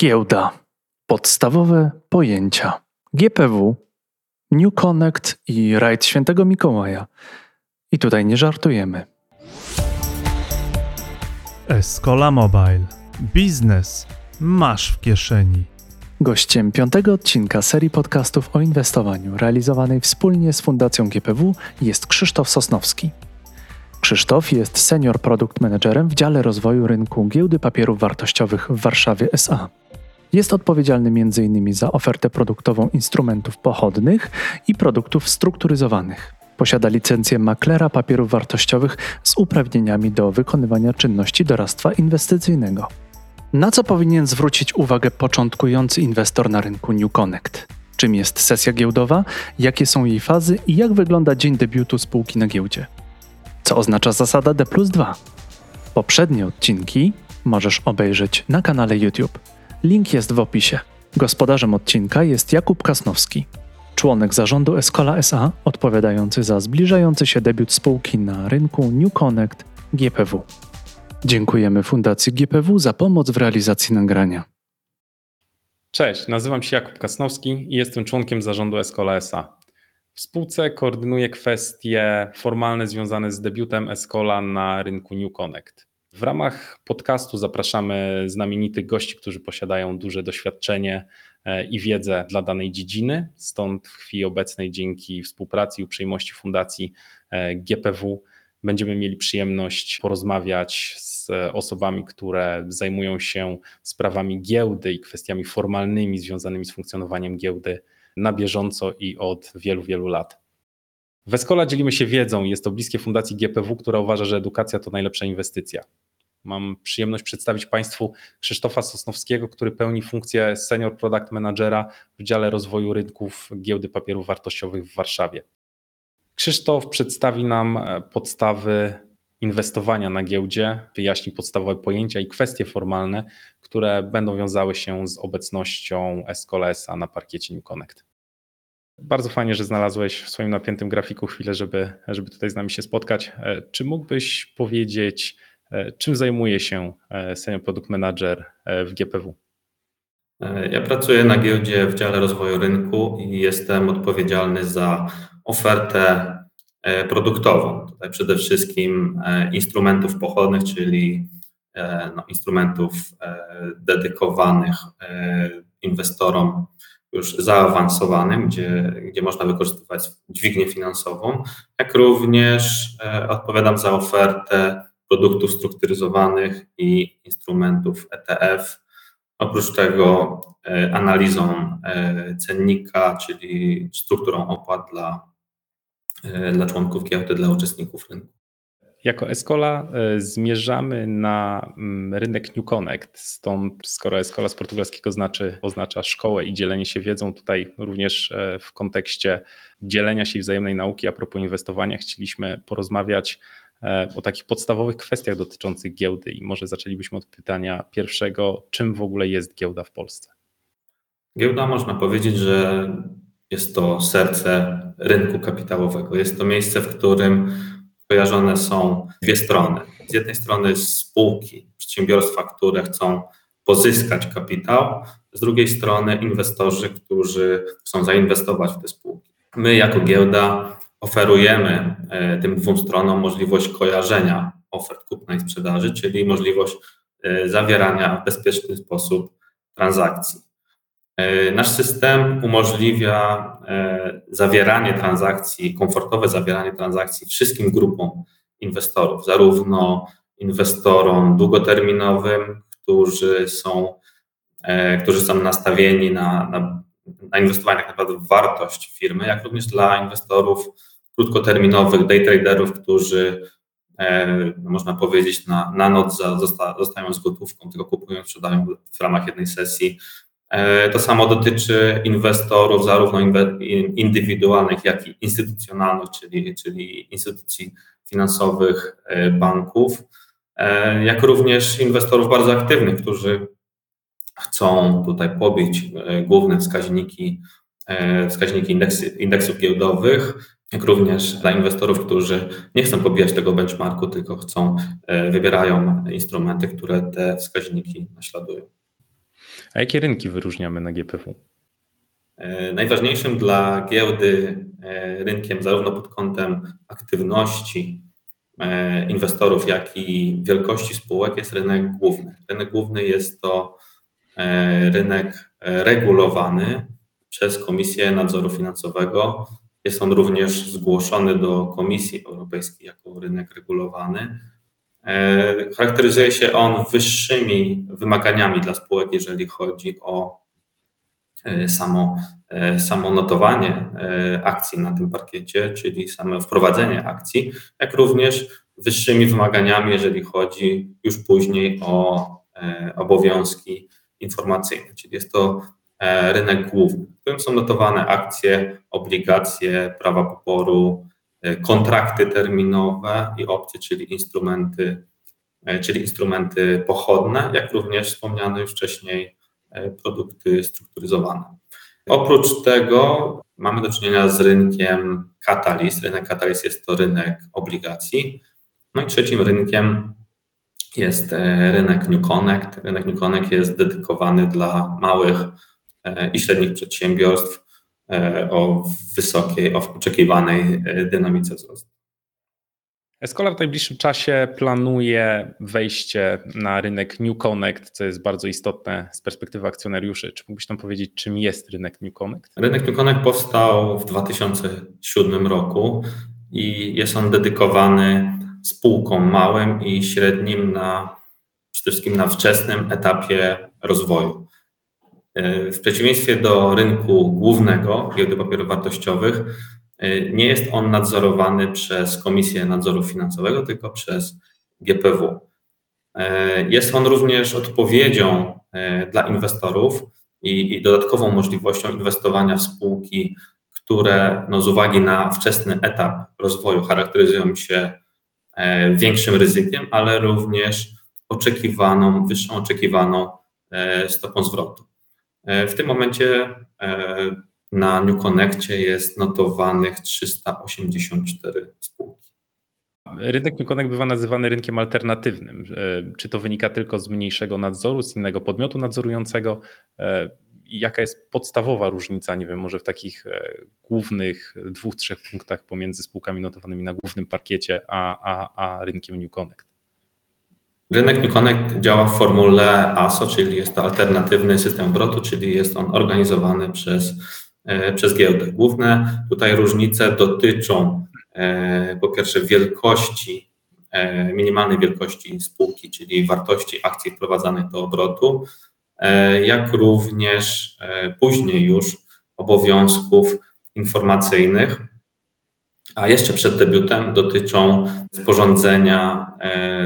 Giełda. Podstawowe pojęcia. GPW, New Connect i rajd Świętego Mikołaja. I tutaj nie żartujemy. Escola Mobile. Biznes masz w kieszeni. Gościem piątego odcinka serii podcastów o inwestowaniu realizowanej wspólnie z Fundacją GPW jest Krzysztof Sosnowski. Krzysztof jest senior produkt managerem w dziale rozwoju rynku giełdy papierów wartościowych w Warszawie SA. Jest odpowiedzialny m.in. za ofertę produktową instrumentów pochodnych i produktów strukturyzowanych. Posiada licencję maklera papierów wartościowych z uprawnieniami do wykonywania czynności doradztwa inwestycyjnego. Na co powinien zwrócić uwagę początkujący inwestor na rynku New Connect? Czym jest sesja giełdowa, jakie są jej fazy i jak wygląda dzień debiutu spółki na giełdzie? Co oznacza zasada D plus 2? Poprzednie odcinki możesz obejrzeć na kanale YouTube. Link jest w opisie. Gospodarzem odcinka jest Jakub Kasnowski, członek zarządu Escola SA, odpowiadający za zbliżający się debiut spółki na rynku New Connect GPW. Dziękujemy Fundacji GPW za pomoc w realizacji nagrania. Cześć, nazywam się Jakub Kasnowski i jestem członkiem zarządu Escola SA. W spółce koordynuję kwestie formalne związane z debiutem Escola na rynku New Connect. W ramach podcastu zapraszamy znamienitych gości, którzy posiadają duże doświadczenie e, i wiedzę dla danej dziedziny. Stąd w chwili obecnej, dzięki współpracy i uprzejmości Fundacji e, GPW, będziemy mieli przyjemność porozmawiać z osobami, które zajmują się sprawami giełdy i kwestiami formalnymi związanymi z funkcjonowaniem giełdy na bieżąco i od wielu, wielu lat. W Escola dzielimy się wiedzą, jest to bliskie Fundacji GPW, która uważa, że edukacja to najlepsza inwestycja. Mam przyjemność przedstawić Państwu Krzysztofa Sosnowskiego, który pełni funkcję Senior Product Managera w dziale rozwoju rynków giełdy papierów wartościowych w Warszawie. Krzysztof przedstawi nam e, podstawy inwestowania na giełdzie, wyjaśni podstawowe pojęcia i kwestie formalne, które będą wiązały się z obecnością Escolesa na parkiecie New Connect. Bardzo fajnie, że znalazłeś w swoim napiętym grafiku chwilę, żeby, żeby tutaj z nami się spotkać. E, czy mógłbyś powiedzieć, czym zajmuje się Senior Product Manager w GPW? Ja pracuję na giełdzie w dziale rozwoju rynku i jestem odpowiedzialny za ofertę e, produktową. Tutaj przede wszystkim e, instrumentów pochodnych, czyli e, no, instrumentów dedykowanych inwestorom już zaawansowanym, gdzie, gdzie można wykorzystywać dźwignię finansową, jak również odpowiadam za ofertę produktów strukturyzowanych i instrumentów ETF. Oprócz tego analizą cennika, czyli strukturą opłat dla E, dla członków giełdy, dla uczestników rynku. Jako Escola e, zmierzamy na mm, rynek New Connect, stąd skoro Escola z portugalskiego znaczy, oznacza szkołę i dzielenie się wiedzą, tutaj również e, w kontekście dzielenia się i wzajemnej nauki a propos inwestowania chcieliśmy porozmawiać o takich podstawowych kwestiach dotyczących giełdy i może zaczęlibyśmy od pytania pierwszego, czym w ogóle jest giełda w Polsce? Giełda można powiedzieć, że jest to serce rynku kapitałowego. Jest to miejsce, w którym kojarzone są dwie strony. Z jednej strony spółki, przedsiębiorstwa, które chcą pozyskać kapitał, z drugiej strony inwestorzy, którzy chcą zainwestować w te spółki. My, jako giełda, oferujemy e, tym dwóm stronom możliwość kojarzenia ofert kupna i sprzedaży, czyli możliwość e, zawierania w bezpieczny sposób transakcji. E, nasz system umożliwia zawieranie transakcji, komfortowe zawieranie transakcji wszystkim grupom inwestorów, zarówno inwestorom długoterminowym, którzy są, którzy są nastawieni na, na, na inwestowanie tak w wartość firmy, jak również dla inwestorów krótkoterminowych, day traderów, którzy no można powiedzieć na, na noc zostają z gotówką, tylko kupują, sprzedają w ramach jednej sesji. E, to samo dotyczy inwestorów, zarówno indywidualnych, jak i instytucjonalnych, czyli, czyli instytucji finansowych, e, banków, e, jak również inwestorów bardzo aktywnych, którzy chcą tutaj pobić główne wskaźniki, wskaźniki indeksy, indeksów giełdowych, jak również dla inwestorów, którzy nie chcą pobijać tego benchmarku, tylko chcą, wybierają instrumenty, które te wskaźniki naśladują. A jakie rynki wyróżniamy na GPW? Najważniejszym dla giełdy rynkiem, zarówno pod kątem aktywności inwestorów, jak i wielkości spółek, jest rynek główny. Rynek główny jest to rynek regulowany przez Komisję Nadzoru Finansowego. Jest on również zgłoszony do Komisji Europejskiej jako rynek regulowany. Charakteryzuje się on wyższymi wymaganiami dla spółek, jeżeli chodzi o samo, samo notowanie akcji na tym parkiecie, czyli same wprowadzenie akcji, jak również wyższymi wymaganiami, jeżeli chodzi już później o obowiązki informacyjne, czyli jest to rynek główny, którym są notowane akcje, obligacje, prawa poboru, kontrakty terminowe i opcje, czyli instrumenty, czyli instrumenty pochodne, jak również wspomniane już wcześniej produkty strukturyzowane. Oprócz tego mamy do czynienia z rynkiem Catalyst. Rynek Catalyst jest to rynek obligacji. No i trzecim rynkiem jest rynek New Connect. Rynek New Connect jest dedykowany dla małych i średnich przedsiębiorstw o wysokiej, o oczekiwanej dynamice wzrostu. Escola w najbliższym czasie planuje wejście na rynek New Connect, co jest bardzo istotne z perspektywy akcjonariuszy. Czy mógłbyś nam powiedzieć, czym jest rynek New Connect? Rynek New Connect powstał w 2007 roku i jest on dedykowany spółkom małym i średnim na przede wszystkim na wczesnym etapie rozwoju. W przeciwieństwie do rynku głównego giełdy papierów wartościowych, nie jest on nadzorowany przez Komisję Nadzoru Finansowego, tylko przez GPW. Jest on również odpowiedzią dla inwestorów i, i dodatkową możliwością inwestowania w spółki, które no, z uwagi na wczesny etap rozwoju charakteryzują się większym ryzykiem, ale również oczekiwaną, wyższą oczekiwaną stopą zwrotu. W tym momencie na New Connectie jest notowanych 384 spółki. Rynek New Connect bywa nazywany rynkiem alternatywnym. Czy to wynika tylko z mniejszego nadzoru, z innego podmiotu nadzorującego? Jaka jest podstawowa różnica, nie wiem, może w takich głównych dwóch, trzech punktach pomiędzy spółkami notowanymi na głównym parkiecie, a, a, a rynkiem New Connect? Rynek New Connect działa w formule ASO, czyli jest to alternatywny system obrotu, czyli jest on organizowany przez przez giełdę. Główne tutaj różnice dotyczą po pierwsze wielkości, minimalnej wielkości spółki, czyli wartości akcji wprowadzanych do obrotu, jak również później już obowiązków informacyjnych, a jeszcze przed debiutem dotyczą sporządzenia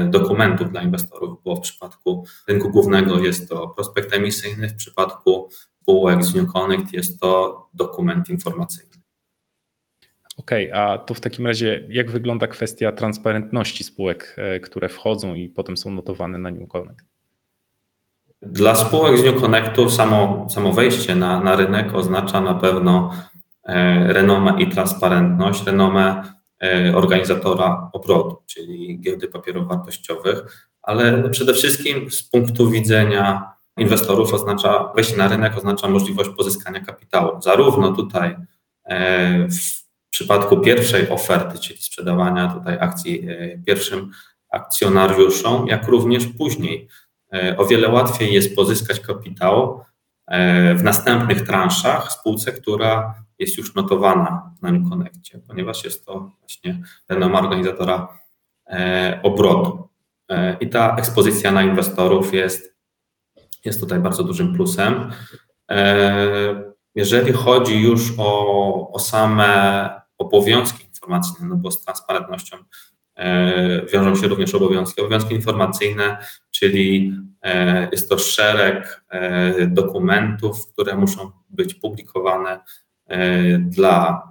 dokumentów dla inwestorów, bo w przypadku rynku głównego jest to prospekt emisyjny, w przypadku spółek z New Connect jest to dokument informacyjny. Okej, okay, a to w takim razie jak wygląda kwestia transparentności spółek, które wchodzą i potem są notowane na New Connect? Dla spółek z New Connectu samo, samo wejście na, na rynek oznacza na pewno renomę i transparentność, renomę organizatora obrotu, czyli giełdy papierów wartościowych, ale przede wszystkim z punktu widzenia inwestorów oznacza, wejście na rynek oznacza możliwość pozyskania kapitału. Zarówno tutaj w przypadku pierwszej oferty, czyli sprzedawania tutaj akcji pierwszym akcjonariuszom, jak również później. O wiele łatwiej jest pozyskać kapitał w następnych transzach spółce, która jest już notowana na New Connectie, ponieważ jest to właśnie renoma organizatora obrotu. I ta ekspozycja na inwestorów jest jest tutaj bardzo dużym plusem. Jeżeli chodzi już o, o same obowiązki informacyjne, no bo z transparentnością wiążą się również obowiązki. Obowiązki informacyjne, czyli jest to szereg dokumentów, które muszą być publikowane dla,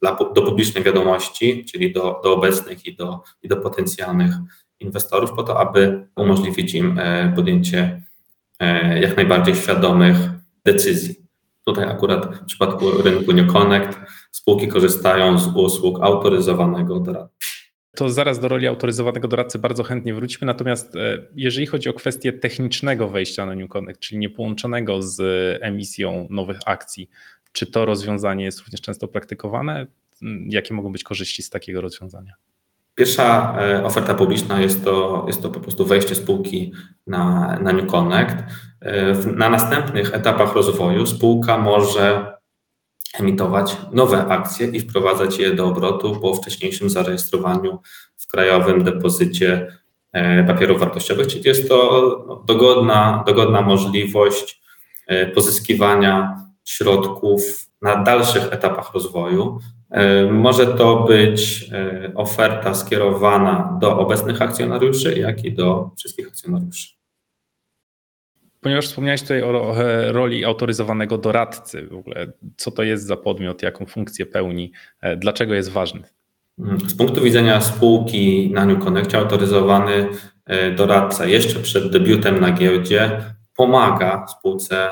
dla do publicznej wiadomości, czyli do, do obecnych i do, i do potencjalnych inwestorów, po to, aby umożliwić im podjęcie jak najbardziej świadomych decyzji. Tutaj akurat w przypadku rynku New Connect spółki korzystają z usług autoryzowanego doradcy. To zaraz do roli autoryzowanego doradcy bardzo chętnie wrócimy. Natomiast jeżeli chodzi o kwestię technicznego wejścia na New Connect, czyli niepołączonego z emisją nowych akcji, czy to rozwiązanie jest również często praktykowane? Jakie mogą być korzyści z takiego rozwiązania? Pierwsza e, oferta publiczna jest to, jest to po prostu wejście spółki na, na New Connect. E, na następnych etapach rozwoju spółka może emitować nowe akcje i wprowadzać je do obrotu po wcześniejszym zarejestrowaniu w Krajowym Depozycie e, Papierów Wartościowych, czyli jest to no, dogodna, dogodna możliwość pozyskiwania środków na dalszych etapach rozwoju. E, może to być e, oferta skierowana do obecnych akcjonariuszy, jak i do wszystkich akcjonariuszy. Ponieważ wspomniałeś tutaj o roli autoryzowanego doradcy, w ogóle co to jest za podmiot, jaką funkcję pełni, e, dlaczego jest ważny? Mm, z punktu widzenia spółki na New Connect autoryzowany doradca jeszcze przed debiutem na giełdzie pomaga spółce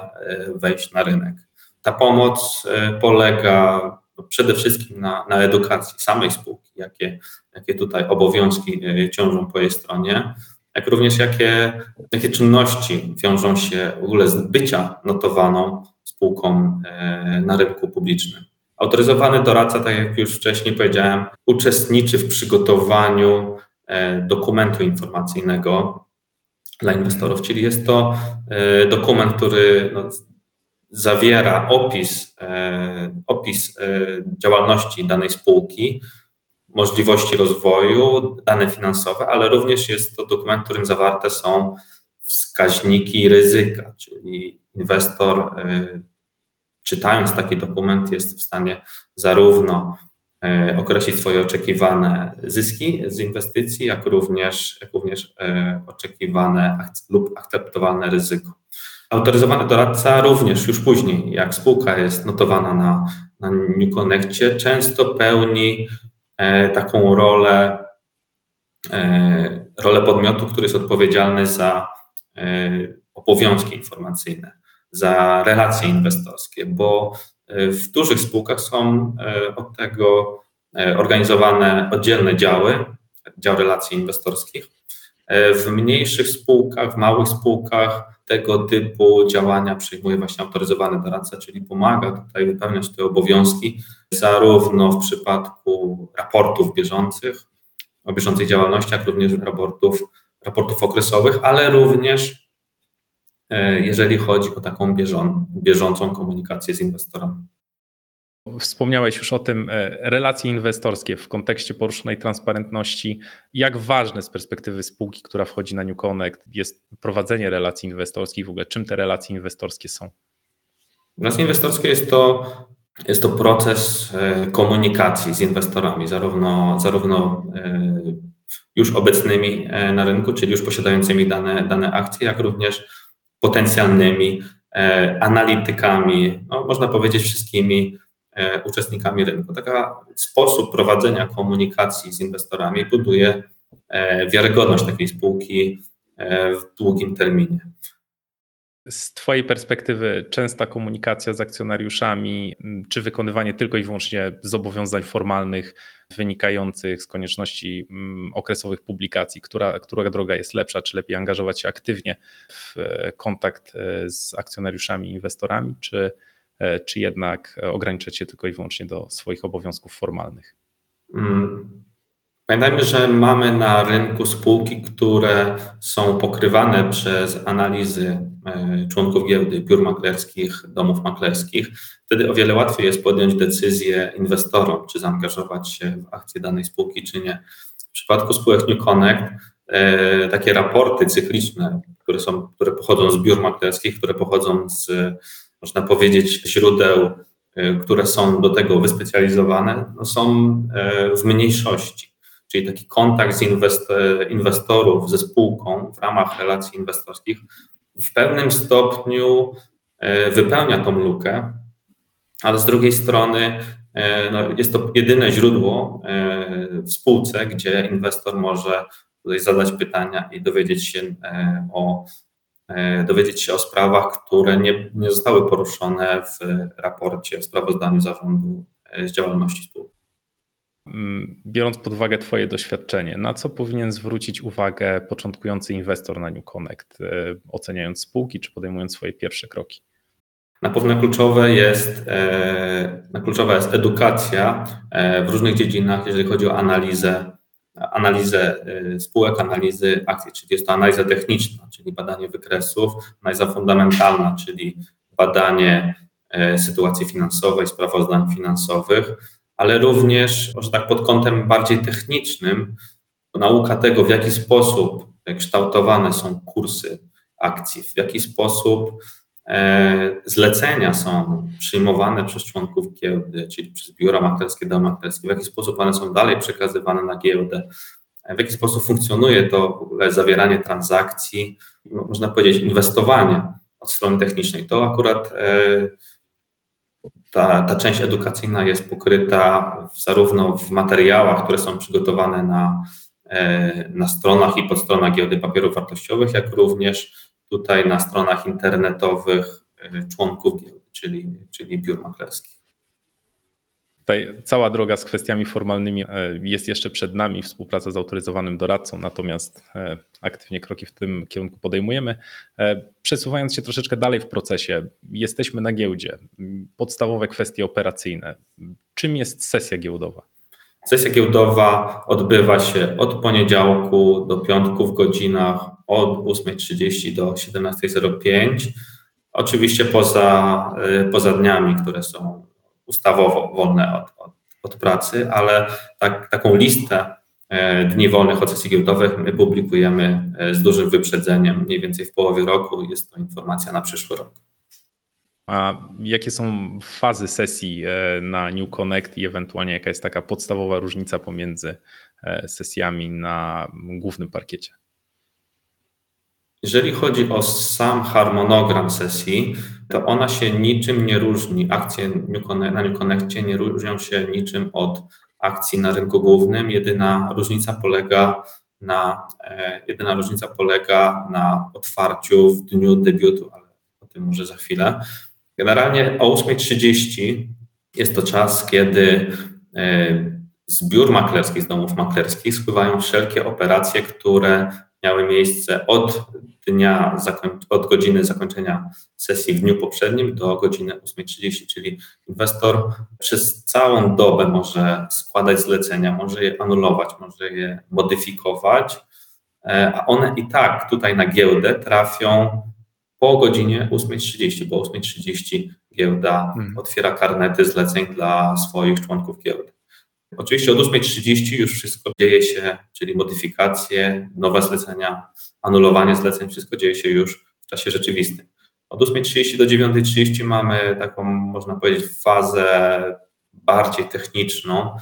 wejść na rynek. Ta pomoc polega przede wszystkim na, na edukacji samej spółki, jakie, jakie tutaj obowiązki e, ciążą po jej stronie, jak również jakie, jakie czynności wiążą się w ogóle z bycia notowaną spółką e, na rynku publicznym. Autoryzowany doradca, tak jak już wcześniej powiedziałem, uczestniczy w przygotowaniu e, dokumentu informacyjnego dla inwestorów, czyli jest to dokument, który no, zawiera opis, e, opis e, działalności danej spółki, możliwości rozwoju, dane finansowe, ale również jest to dokument, w którym zawarte są wskaźniki ryzyka, czyli inwestor e, czytając taki dokument jest w stanie zarówno określić swoje oczekiwane zyski z inwestycji, jak również, jak również oczekiwane lub akceptowalne ryzyko. Autoryzowany doradca również już później, jak spółka jest notowana na, na New Connectie, często pełni taką rolę, e, rolę podmiotu, który jest odpowiedzialny za e, obowiązki informacyjne, za relacje inwestorskie, bo e, w dużych spółkach są e, od tego e, organizowane oddzielne działy, dział relacji inwestorskich. W mniejszych spółkach, w małych spółkach tego typu działania przyjmuje właśnie autoryzowany doradca, czyli pomaga tutaj wypełniać te obowiązki, zarówno w przypadku raportów bieżących, o bieżącej działalności, jak również raportów, raportów okresowych, ale również e, jeżeli chodzi o taką bieżącą komunikację z inwestorami. Wspomniałeś już o tym, e, relacje inwestorskie w kontekście poruszonej transparentności. Jak ważne z perspektywy spółki, która wchodzi na New Connect, jest prowadzenie relacji inwestorskich? W ogóle czym te relacje inwestorskie są? Relacje inwestorskie jest to, jest to proces e, komunikacji z inwestorami, zarówno, zarówno e, już obecnymi na rynku, czyli już posiadającymi dane, dane akcje, jak również potencjalnymi analitykami, no, można powiedzieć wszystkimi uczestnikami rynku. Taki sposób prowadzenia komunikacji z inwestorami buduje e, wiarygodność takiej spółki e, w długim terminie. Z Twojej perspektywy, częsta komunikacja z akcjonariuszami, czy wykonywanie tylko i wyłącznie zobowiązań formalnych wynikających z konieczności okresowych publikacji, która, która droga jest lepsza, czy lepiej angażować się aktywnie w kontakt z akcjonariuszami, inwestorami, czy E, czy jednak ograniczać się tylko i wyłącznie do swoich obowiązków formalnych? Mm. Pamiętajmy, że mamy na rynku spółki, które są pokrywane przez analizy e, członków giełdy, biur maklerskich, domów maklerskich. Wtedy o wiele łatwiej jest podjąć decyzję inwestorom, czy zaangażować się w akcje danej spółki, czy nie. W przypadku spółek New Connect e, takie raporty cykliczne, które, są, które pochodzą z biur maklerskich, które pochodzą z można powiedzieć, źródeł, e, które są do tego wyspecjalizowane, no są e, w mniejszości. Czyli taki kontakt z inwestorów ze spółką w ramach relacji inwestorskich w pewnym stopniu e, wypełnia tą lukę, ale z drugiej strony no, jest to jedyne źródło w spółce, gdzie inwestor może zadać pytania i dowiedzieć się o dowiedzieć się o sprawach, które nie, nie zostały poruszone w raporcie, w sprawozdaniu zarządu e, z działalności spółki. Mm, biorąc pod uwagę Twoje doświadczenie, na co powinien zwrócić uwagę początkujący inwestor na New Connect, e, oceniając spółki czy podejmując swoje pierwsze kroki? Na pewno kluczowe jest, e, na kluczowa jest edukacja e, w różnych dziedzinach, jeżeli chodzi o analizę, analizę spółek, analizy akcji, czyli jest to analiza techniczna, czyli badanie wykresów, analiza fundamentalna, czyli badanie sytuacji finansowej, sprawozdań finansowych, ale również, może tak pod kątem bardziej technicznym, nauka tego, w jaki sposób kształtowane są kursy akcji, w jaki sposób zlecenia są przyjmowane przez członków giełdy, czyli przez biura maklerskie, domy maklerskie, w jaki sposób one są dalej przekazywane na giełdę, w jaki sposób funkcjonuje to zawieranie transakcji, no, można powiedzieć inwestowanie od strony technicznej. To akurat e, ta, ta część edukacyjna jest pokryta zarówno w materiałach, które są przygotowane na, e, na stronach i podstronach giełdy papierów wartościowych, jak również tutaj na stronach internetowych e, członków giełdy, czyli, czyli biur maklerskich. Tutaj cała droga z kwestiami formalnymi e, jest jeszcze przed nami, współpraca z autoryzowanym doradcą, natomiast e, aktywnie kroki w tym kierunku podejmujemy. Przesuwając się troszeczkę dalej w procesie, jesteśmy na giełdzie. Podstawowe kwestie operacyjne. Czym jest sesja giełdowa? Sesja giełdowa odbywa się od poniedziałku do piątku w godzinach od 8.30 do 17.05. Oczywiście poza, poza dniami, które są ustawowo wolne od, od, od pracy, ale tak, taką listę e, dni wolnych od sesji giełdowych my publikujemy e, z dużym wyprzedzeniem, mniej więcej w połowie roku. Jest to informacja na przyszły rok. A jakie są fazy sesji e, na New Connect i ewentualnie jaka jest taka podstawowa różnica pomiędzy sesjami na głównym parkiecie? Jeżeli chodzi o sam harmonogram sesji, to ona się niczym nie różni. Akcje na New Connectie nie różnią się niczym od akcji na rynku głównym. Jedyna różnica polega na, e, jedyna różnica polega na otwarciu w dniu debiutu, ale o tym może za chwilę. Generalnie o 8.30 jest to czas, kiedy e, z biur maklerskich, z domów maklerskich spływają wszelkie operacje, które miały miejsce od dnia, od godziny zakończenia sesji w dniu poprzednim do godziny 8.30, czyli inwestor przez całą dobę może składać zlecenia, może je anulować, może je modyfikować, e, a one i tak tutaj na giełdę trafią po godzinie 8.30, bo 8.30 giełda hmm. otwiera karnety zleceń dla swoich członków giełdy. Oczywiście od 8.30 już wszystko dzieje się, czyli modyfikacje, nowe zlecenia, anulowanie zleceń, wszystko dzieje się już w czasie rzeczywistym. Od 8.30 do 9.30 mamy taką, można powiedzieć, fazę bardziej techniczną.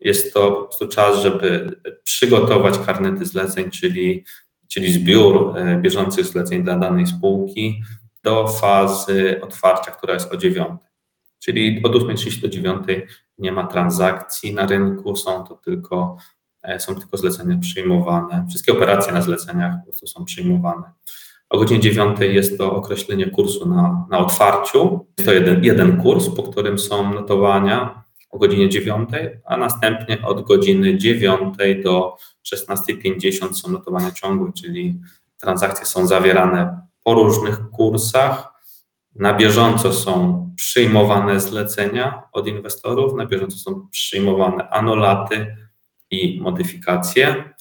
Jest to po prostu czas, żeby przygotować karnety zleceń, czyli, czyli zbiór e, bieżących zleceń dla danej spółki do fazy otwarcia, która jest o 9. Czyli od 8.30 do 9 nie ma transakcji na rynku, są to tylko, e, są tylko zlecenia przyjmowane. Wszystkie operacje na zleceniach po prostu są przyjmowane. O godzinie 9 jest to określenie kursu na, na otwarciu. Jest to jeden, jeden kurs, po którym są notowania o godzinie 9, a następnie od godziny 9 do 16.50 są notowania ciągłe, czyli transakcje są zawierane po różnych kursach na bieżąco są przyjmowane zlecenia od inwestorów, na bieżąco są przyjmowane anulaty i modyfikacje.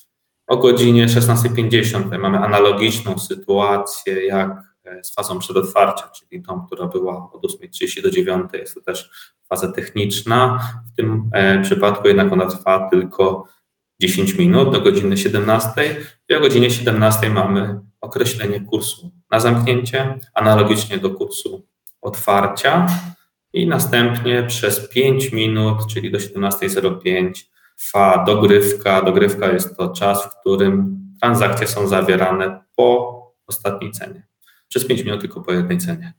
O godzinie 16.50 mamy analogiczną sytuację jak e, z fazą przedotwarcia, czyli tą, która była od 8.30 do 9. Jest to też faza techniczna. W tym e, przypadku jednak ona trwa tylko 10 minut do godziny 17 i o godzinie 17 mamy określenie kursu na zamknięcie, analogicznie do kursu otwarcia i następnie przez 5 minut, czyli do 17.05 trwa dogrywka. Dogrywka jest to czas, w którym transakcje są zawierane po ostatniej cenie. Przez 5 minut tylko po jednej cenie.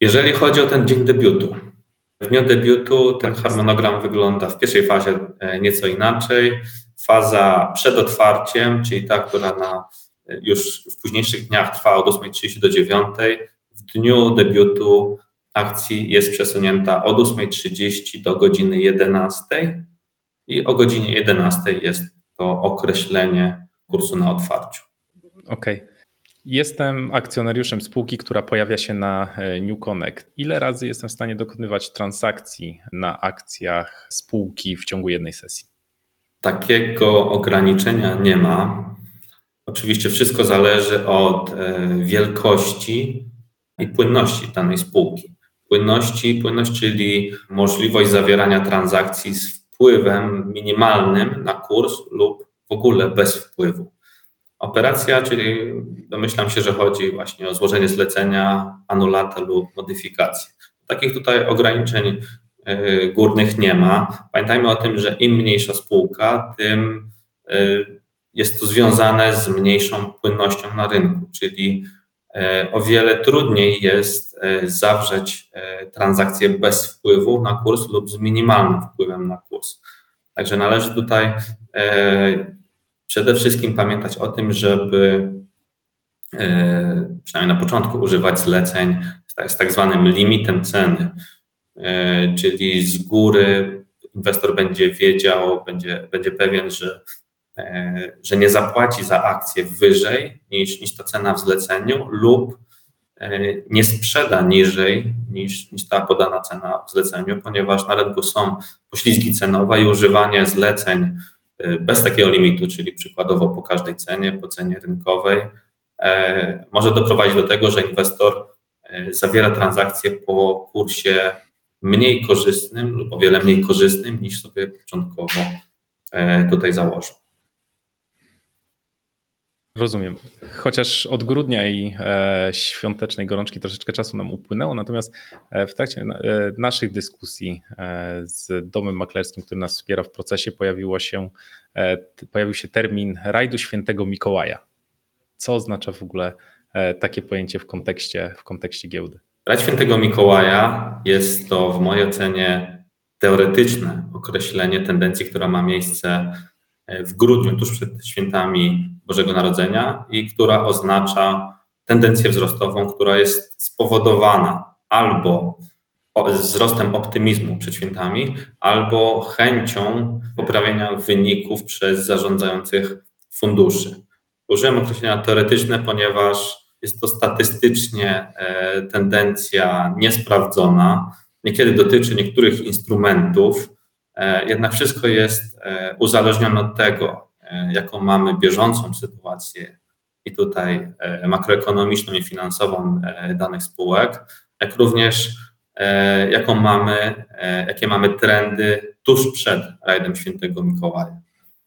Jeżeli chodzi o ten dzień debiutu, w dniu debiutu ten harmonogram wygląda w pierwszej fazie e, nieco inaczej. Faza przed otwarciem, czyli ta, która na już w późniejszych dniach trwa od 8.30 do 9.00. W dniu debiutu akcji jest przesunięta od 8.30 do godziny 11.00 i o godzinie 11 jest to określenie kursu na otwarciu. Okej. Okay. Jestem akcjonariuszem spółki, która pojawia się na e, New Connect. Ile razy jestem w stanie dokonywać transakcji na akcjach spółki w ciągu jednej sesji? Takiego ograniczenia nie ma. Oczywiście wszystko zależy od e, wielkości i płynności danej spółki. Płynności, płynność, czyli możliwość zawierania transakcji z wpływem minimalnym na kurs lub w ogóle bez wpływu. Operacja, czyli domyślam się, że chodzi właśnie o złożenie zlecenia, anulatę lub modyfikację. Takich tutaj ograniczeń e, górnych nie ma. Pamiętajmy o tym, że im mniejsza spółka, tym e, jest to związane z mniejszą płynnością na rynku, czyli e, o wiele trudniej jest zawrzeć transakcję bez wpływu na kurs lub z minimalnym wpływem na kurs. Także należy tutaj przede wszystkim pamiętać o tym, żeby e, przynajmniej na początku używać zleceń z tak zwanym limitem ceny, e, czyli z góry inwestor będzie wiedział, będzie, będzie pewien, że, e, że nie zapłaci za akcję wyżej niż, niż ta cena w zleceniu lub nie sprzeda niżej niż, niż ta podana cena w zleceniu, ponieważ na rynku są poślizgi cenowe i używanie zleceń Y, bez takiego limitu, czyli przykładowo po każdej cenie, po cenie rynkowej, e, może doprowadzić do tego, że inwestor e, zawiera transakcje po kursie mniej korzystnym lub o wiele mniej korzystnym niż sobie początkowo e, tutaj założył. Rozumiem. Chociaż od grudnia i e, świątecznej gorączki troszeczkę czasu nam upłynęło, natomiast e, w trakcie e, naszych dyskusji e, z domem maklerskim, który nas wspiera w procesie, pojawiło się, e, pojawił się termin rajdu świętego Mikołaja. Co oznacza w ogóle e, takie pojęcie w kontekście, w kontekście giełdy? Rajd świętego Mikołaja jest to w mojej ocenie teoretyczne określenie tendencji, która ma miejsce w grudniu, tuż przed świętami Bożego Narodzenia i która oznacza tendencję wzrostową, która jest spowodowana albo wzrostem optymizmu przed świętami, albo chęcią poprawienia wyników przez zarządzających funduszy. Użyłem określenia teoretyczne, ponieważ jest to statystycznie e, tendencja niesprawdzona. Niekiedy dotyczy niektórych instrumentów, e, jednak wszystko jest e, uzależnione od tego, jaką mamy bieżącą sytuację i tutaj e, makroekonomiczną i finansową e, danych spółek, jak również jaką mamy, jakie mamy trendy tuż przed rajdem świętego Mikołaja.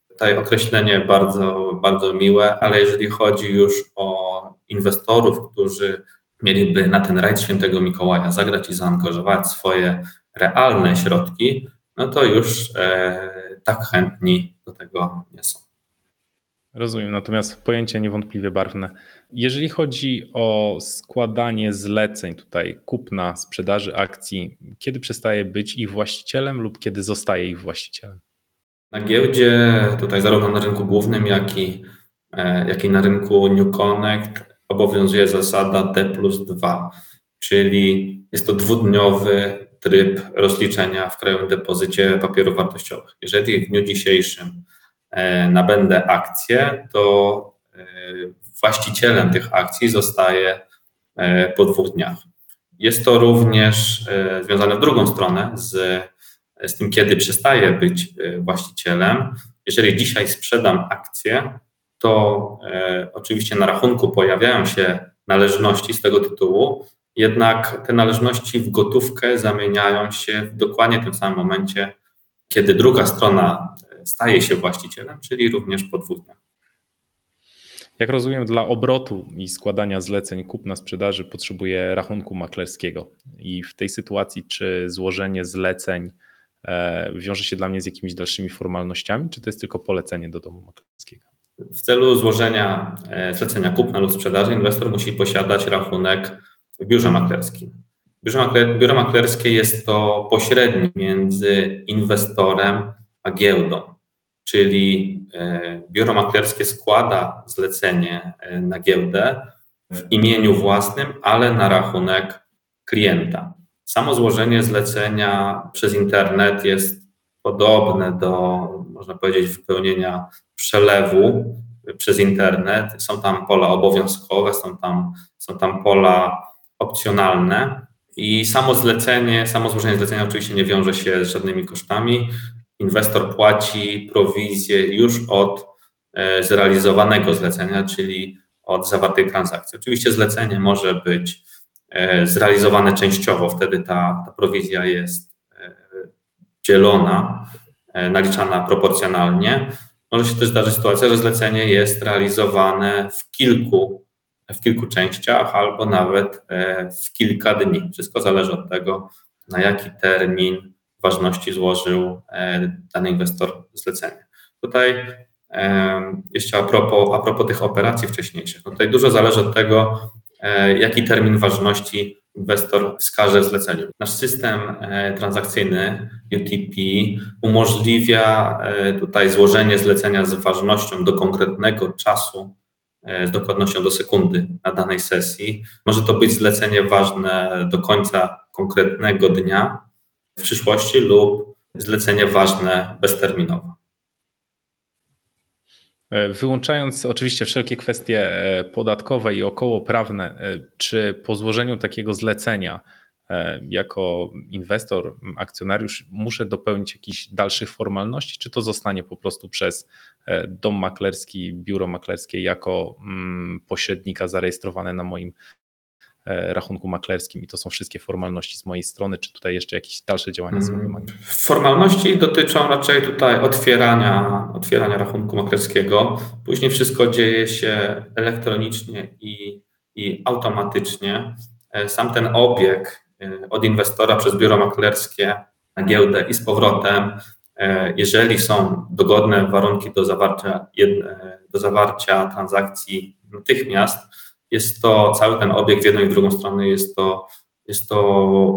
Tutaj określenie bardzo, bardzo miłe, ale jeżeli chodzi już o inwestorów, którzy mieliby na ten rajd świętego Mikołaja zagrać i zaangażować swoje realne środki, no to już tak chętni do tego nie są. Rozumiem, natomiast pojęcie niewątpliwie barwne. Jeżeli chodzi o składanie zleceń, tutaj kupna, sprzedaży akcji, kiedy przestaje być ich właścicielem lub kiedy zostaje ich właścicielem? Na giełdzie, tutaj zarówno na rynku głównym, jak i, e, jak i na rynku New Connect obowiązuje zasada D plus 2, czyli jest to dwudniowy tryb rozliczenia w krajowym depozycie papierów wartościowych. Jeżeli w dniu dzisiejszym nabędę akcje, to e, właścicielem tych akcji zostaje e, po dwóch dniach. Jest to również związane w drugą stronę z, z tym, kiedy przestaje być właścicielem. Jeżeli dzisiaj sprzedam akcję, to oczywiście na rachunku pojawiają się należności z tego tytułu, jednak te należności w gotówkę zamieniają się w dokładnie tym samym momencie, kiedy druga strona staje się właścicielem, czyli również po dwóch dniach. Jak rozumiem, dla obrotu i składania zleceń kupna sprzedaży potrzebuje rachunku maklerskiego. I w tej sytuacji, czy złożenie zleceń e, wiąże się dla mnie z jakimiś dalszymi formalnościami, czy to jest tylko polecenie do domu maklerskiego? W celu złożenia e, zlecenia kupna lub sprzedaży inwestor musi posiadać rachunek w biurze maklerskim. Biuro, makler, biuro maklerskie jest to pośredni między inwestorem a giełdą czyli e, biuro maklerskie składa zlecenie e, na giełdę w imieniu własnym, ale na rachunek klienta. Samo złożenie zlecenia przez internet jest podobne do, można powiedzieć, wypełnienia przelewu przez internet. Są tam pola obowiązkowe, są tam, są tam pola opcjonalne i samo zlecenie, samo złożenie zlecenia oczywiście nie wiąże się z żadnymi kosztami. Inwestor płaci prowizję już od e, zrealizowanego zlecenia, czyli od zawartej transakcji. Oczywiście zlecenie może być e, zrealizowane częściowo, wtedy ta, ta prowizja jest e, dzielona, naliczana proporcjonalnie. Może się też zdarzyć sytuacja, że zlecenie jest realizowane w kilku, w kilku częściach albo nawet w kilka dni. Wszystko zależy od tego, na jaki termin ważności złożył dany inwestor zlecenie. Tutaj jeszcze a propos, a propos tych operacji wcześniejszych. No tutaj dużo zależy od tego, e, jaki termin ważności inwestor wskaże w zleceniu. Nasz system e, transakcyjny UTP umożliwia e, tutaj złożenie zlecenia z ważnością do konkretnego czasu, z dokładnością do sekundy na danej sesji. Może to być zlecenie ważne do końca konkretnego dnia w przyszłości lub zlecenie ważne bezterminowo. E, wyłączając oczywiście wszelkie kwestie e, podatkowe i okołoprawne, e, czy po złożeniu takiego zlecenia jako inwestor, akcjonariusz muszę dopełnić jakichś dalszych formalności, czy to zostanie po prostu przez dom maklerski, biuro maklerskie jako mm, pośrednika zarejestrowane na moim rachunku maklerskim i to są wszystkie formalności z mojej strony, czy tutaj jeszcze jakieś dalsze działania są mm, wymagane? Formalności dotyczą raczej tutaj otwierania, otwierania rachunku maklerskiego. Później wszystko dzieje się elektronicznie i, i automatycznie. E, sam ten obieg e, od inwestora przez biuro maklerskie na giełdę i z powrotem, jeżeli są dogodne warunki do zawarcia, do zawarcia transakcji natychmiast, jest to cały ten obieg w jedną i w drugą stronę, jest to, jest to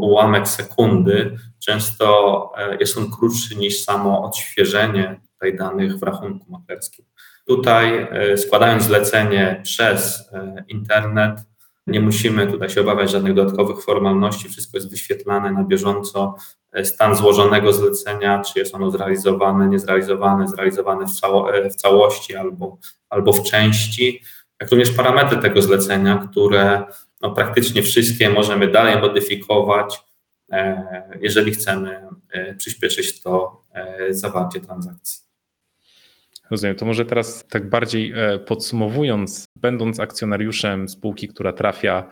ułamek sekundy. Często e, jest on krótszy niż samo odświeżenie tutaj danych w rachunku maklerskim. Tutaj e, składając zlecenie przez e, internet, nie musimy tutaj się obawiać żadnych dodatkowych formalności, wszystko jest wyświetlane na bieżąco. Stan złożonego zlecenia, czy jest ono zrealizowane, niezrealizowane, zrealizowane w całości albo, albo w części jak również parametry tego zlecenia, które no, praktycznie wszystkie możemy dalej modyfikować, e, jeżeli chcemy e, przyspieszyć to e, zawarcie transakcji. Rozumiem. To może teraz tak bardziej podsumowując, będąc akcjonariuszem spółki, która trafia,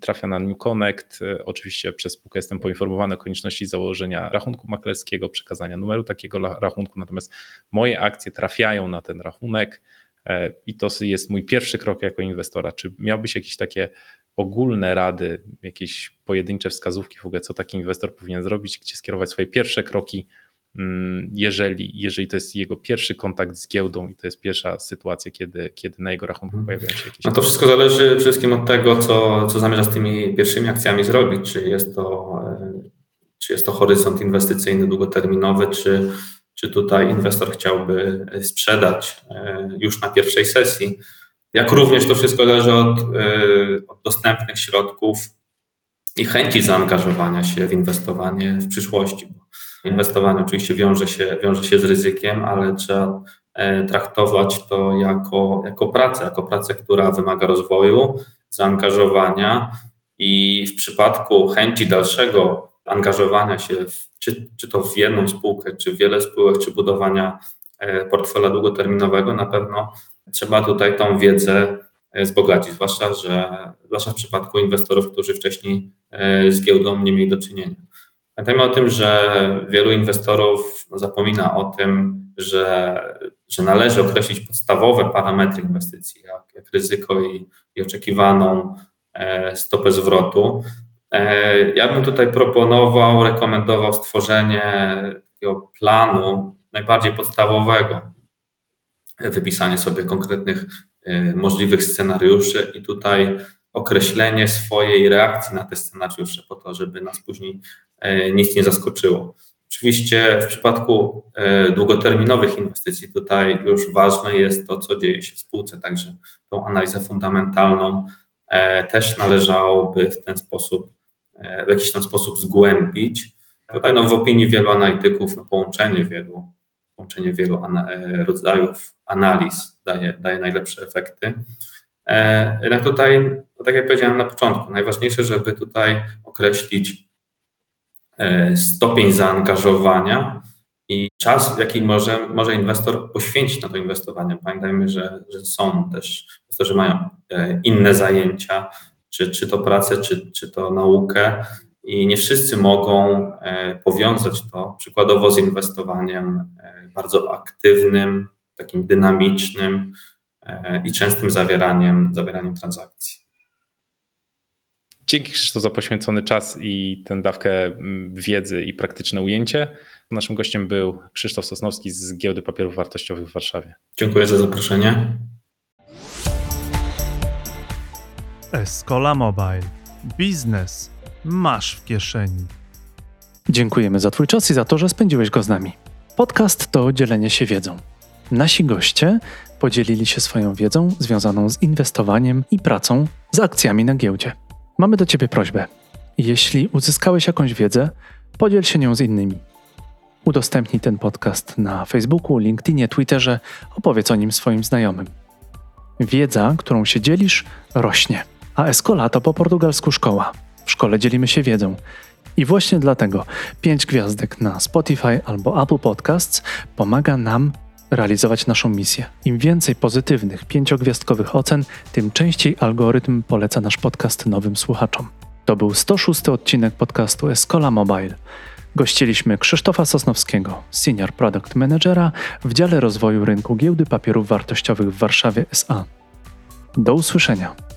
trafia na New Connect, oczywiście przez spółkę jestem poinformowany o konieczności założenia rachunku maklerskiego, przekazania numeru takiego rachunku, natomiast moje akcje trafiają na ten rachunek I to jest mój pierwszy krok jako inwestora. Czy miałbyś jakieś takie ogólne rady, jakieś pojedyncze wskazówki w ogóle, co taki inwestor powinien zrobić, gdzie skierować swoje pierwsze kroki, mm, jeżeli, jeżeli to jest jego pierwszy kontakt z giełdą i to jest pierwsza sytuacja, kiedy, kiedy na jego rachunku mhm. pojawiają się jakieś. No to wszystko zależy przede wszystkim od tego, co, co zamierza z tymi pierwszymi akcjami zrobić. Czy jest to, e, czy jest to horyzont inwestycyjny długoterminowy, czy czy tutaj inwestor chciałby sprzedać e, już na pierwszej sesji. Jak również to wszystko zależy od, e, od dostępnych środków i chęci zaangażowania się w inwestowanie w przyszłości. Inwestowanie oczywiście wiąże się, wiąże się z ryzykiem, ale trzeba e, traktować to jako, jako pracę, jako pracę, która wymaga rozwoju, zaangażowania i w przypadku chęci dalszego angażowania się, w, czy, czy to w jedną spółkę, czy wiele spółek, czy budowania e, portfela długoterminowego, na pewno trzeba tutaj tą wiedzę e, wzbogacić, zwłaszcza, że, zwłaszcza w przypadku inwestorów, którzy wcześniej e, z giełdą nie mieli do czynienia. Pamiętajmy o tym, że wielu inwestorów zapomina o tym, że, że należy określić podstawowe parametry inwestycji, jak, jak ryzyko i, i oczekiwaną stopę zwrotu. E, ja bym tutaj proponował, rekomendował stworzenie takiego planu najbardziej podstawowego, wypisanie sobie konkretnych e, możliwych scenariuszy i tutaj określenie swojej reakcji na te scenariusze, po to, żeby nas później e, nic nie zaskoczyło. Oczywiście w przypadku długoterminowych inwestycji tutaj już ważne jest to, co dzieje się w spółce, także tą analizę fundamentalną też należałoby w ten sposób w jakiś tam sposób zgłębić. Tutaj no, w opinii wielu analityków no, połączenie wielu, połączenie wielu ana e, rodzajów analiz daje, daje najlepsze efekty. E, jednak tutaj, no, tak jak powiedziałem na początku, najważniejsze, żeby tutaj określić e, stopień zaangażowania i czas, jaki może, może inwestor poświęcić na to inwestowanie. Pamiętajmy, że, że są też inwestorzy mają inne zajęcia, czy, czy to pracę, czy, czy to naukę, i nie wszyscy mogą powiązać to przykładowo z inwestowaniem bardzo aktywnym, takim dynamicznym i częstym zawieraniem, zawieraniem transakcji. Dzięki Krzysztof za poświęcony czas i tę dawkę mm, wiedzy i praktyczne ujęcie. Naszym gościem był Krzysztof Sosnowski z Giełdy Papierów Wartościowych w Warszawie. Dziękuję za zaproszenie. Escola Mobile. Biznes masz w kieszeni. Dziękujemy za Twój czas i za to, że spędziłeś go z nami. Podcast to dzielenie się wiedzą. Nasi goście podzielili się swoją wiedzą związaną z inwestowaniem i pracą z akcjami na giełdzie. Mamy do Ciebie prośbę. Jeśli uzyskałeś jakąś wiedzę, podziel się nią z innymi. Udostępnij ten podcast na Facebooku, LinkedInie, Twitterze, opowiedz o nim swoim znajomym. Wiedza, którą się dzielisz, rośnie. A Escola to po portugalsku szkoła. W szkole dzielimy się wiedzą. I właśnie dlatego 5 gwiazdek na Spotify albo Apple Podcasts pomaga nam realizować naszą misję. Im więcej pozytywnych, pięciogwiazdkowych ocen, tym częściej algorytm poleca nasz podcast nowym słuchaczom. To był 106 odcinek podcastu Escola Mobile. Gościliśmy Krzysztofa Sosnowskiego, Senior Product Managera w dziale rozwoju rynku giełdy papierów wartościowych w Warszawie SA. Do usłyszenia.